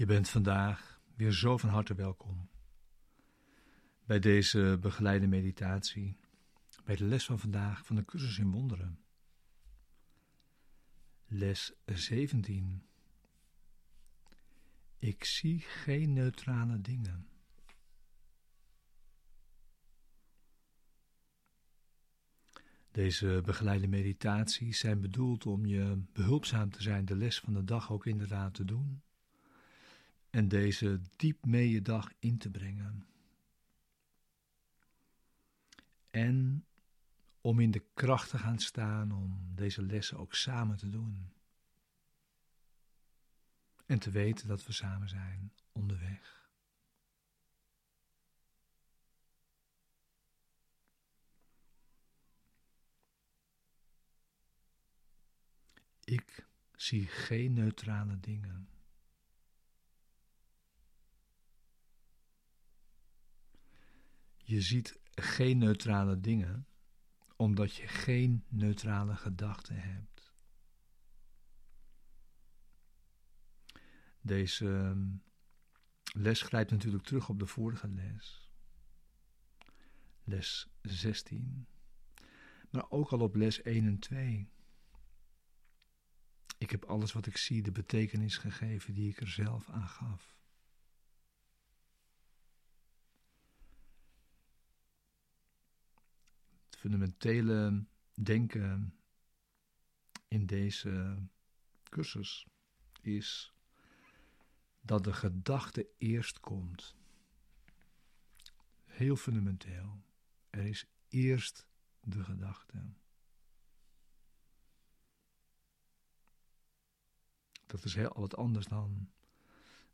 Je bent vandaag weer zo van harte welkom bij deze begeleide meditatie, bij de les van vandaag van de cursus in wonderen. Les 17. Ik zie geen neutrale dingen. Deze begeleide meditaties zijn bedoeld om je behulpzaam te zijn de les van de dag ook inderdaad te doen en deze diep mee je dag in te brengen. En om in de kracht te gaan staan om deze lessen ook samen te doen. En te weten dat we samen zijn onderweg. Ik zie geen neutrale dingen. Je ziet geen neutrale dingen omdat je geen neutrale gedachten hebt. Deze ehm, les grijpt natuurlijk terug op de vorige les. Les 16. Maar ook al op les 1 en 2. Ik heb alles wat ik zie de betekenis gegeven die ik er zelf aan gaf. Fundamentele denken in deze cursus is dat de gedachte eerst komt. Heel fundamenteel. Er is eerst de gedachte. Dat is heel wat anders dan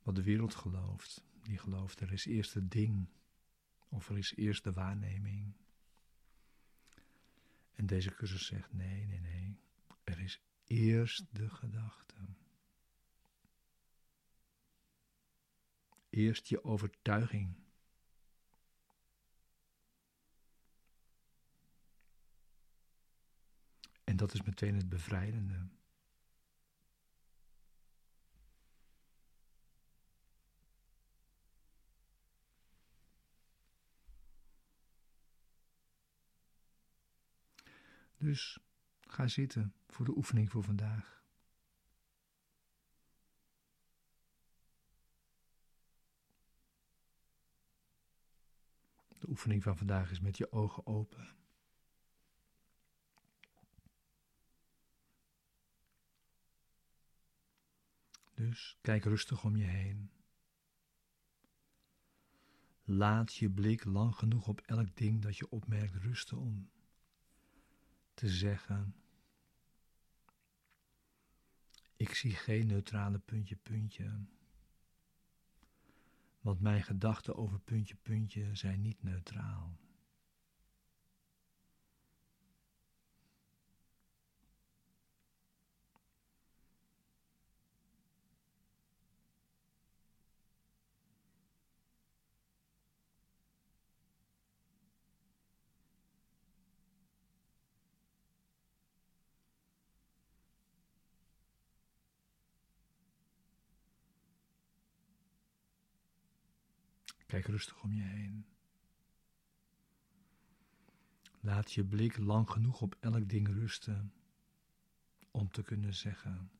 wat de wereld gelooft. Die gelooft er is eerst het ding of er is eerst de waarneming. En deze cursus zegt nee, nee, nee. Er is eerst de gedachte. Eerst je overtuiging. En dat is meteen het bevrijdende. Dus ga zitten voor de oefening voor vandaag. De oefening van vandaag is met je ogen open. Dus kijk rustig om je heen. Laat je blik lang genoeg op elk ding dat je opmerkt rusten om te zeggen. Ik zie geen neutrale puntje, puntje. Want mijn gedachten over puntje, puntje zijn niet neutraal. Kijk rustig om je heen. Laat je blik lang genoeg op elk ding rusten om te kunnen zeggen: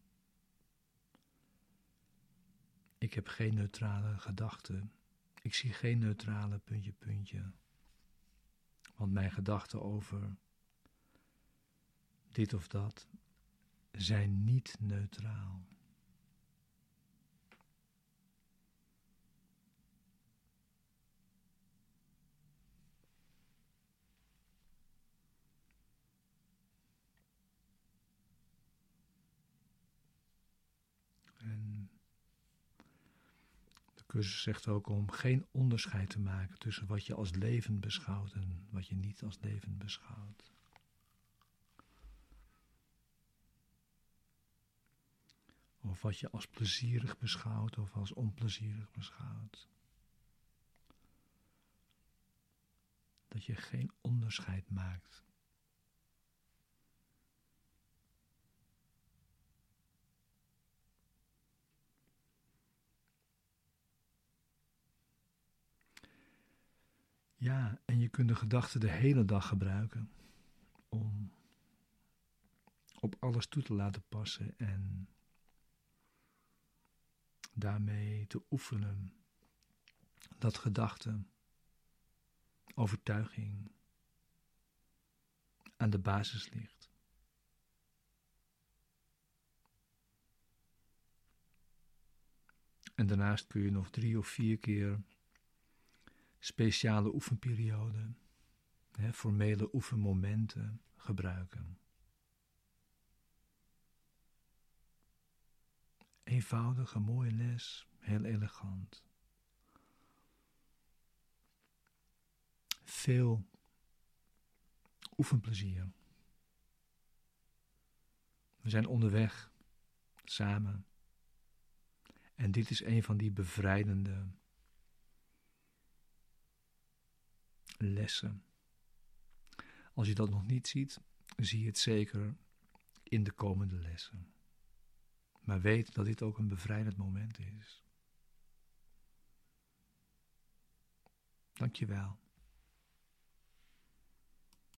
Ik heb geen neutrale gedachten. Ik zie geen neutrale puntje, puntje. Want mijn gedachten over dit of dat zijn niet neutraal. Cursus zegt ook om geen onderscheid te maken tussen wat je als leven beschouwt en wat je niet als leven beschouwt. Of wat je als plezierig beschouwt of als onplezierig beschouwt. Dat je geen onderscheid maakt. Ja, en je kunt de gedachten de hele dag gebruiken om op alles toe te laten passen en daarmee te oefenen dat gedachten, overtuiging aan de basis ligt. En daarnaast kun je nog drie of vier keer speciale oefenperioden, hè, formele oefenmomenten gebruiken. Eenvoudige, mooie les, heel elegant. Veel oefenplezier. We zijn onderweg, samen. En dit is een van die bevrijdende lessen. Als je dat nog niet ziet, zie je het zeker in de komende lessen. Maar weet dat dit ook een bevrijdend moment is. Dankjewel.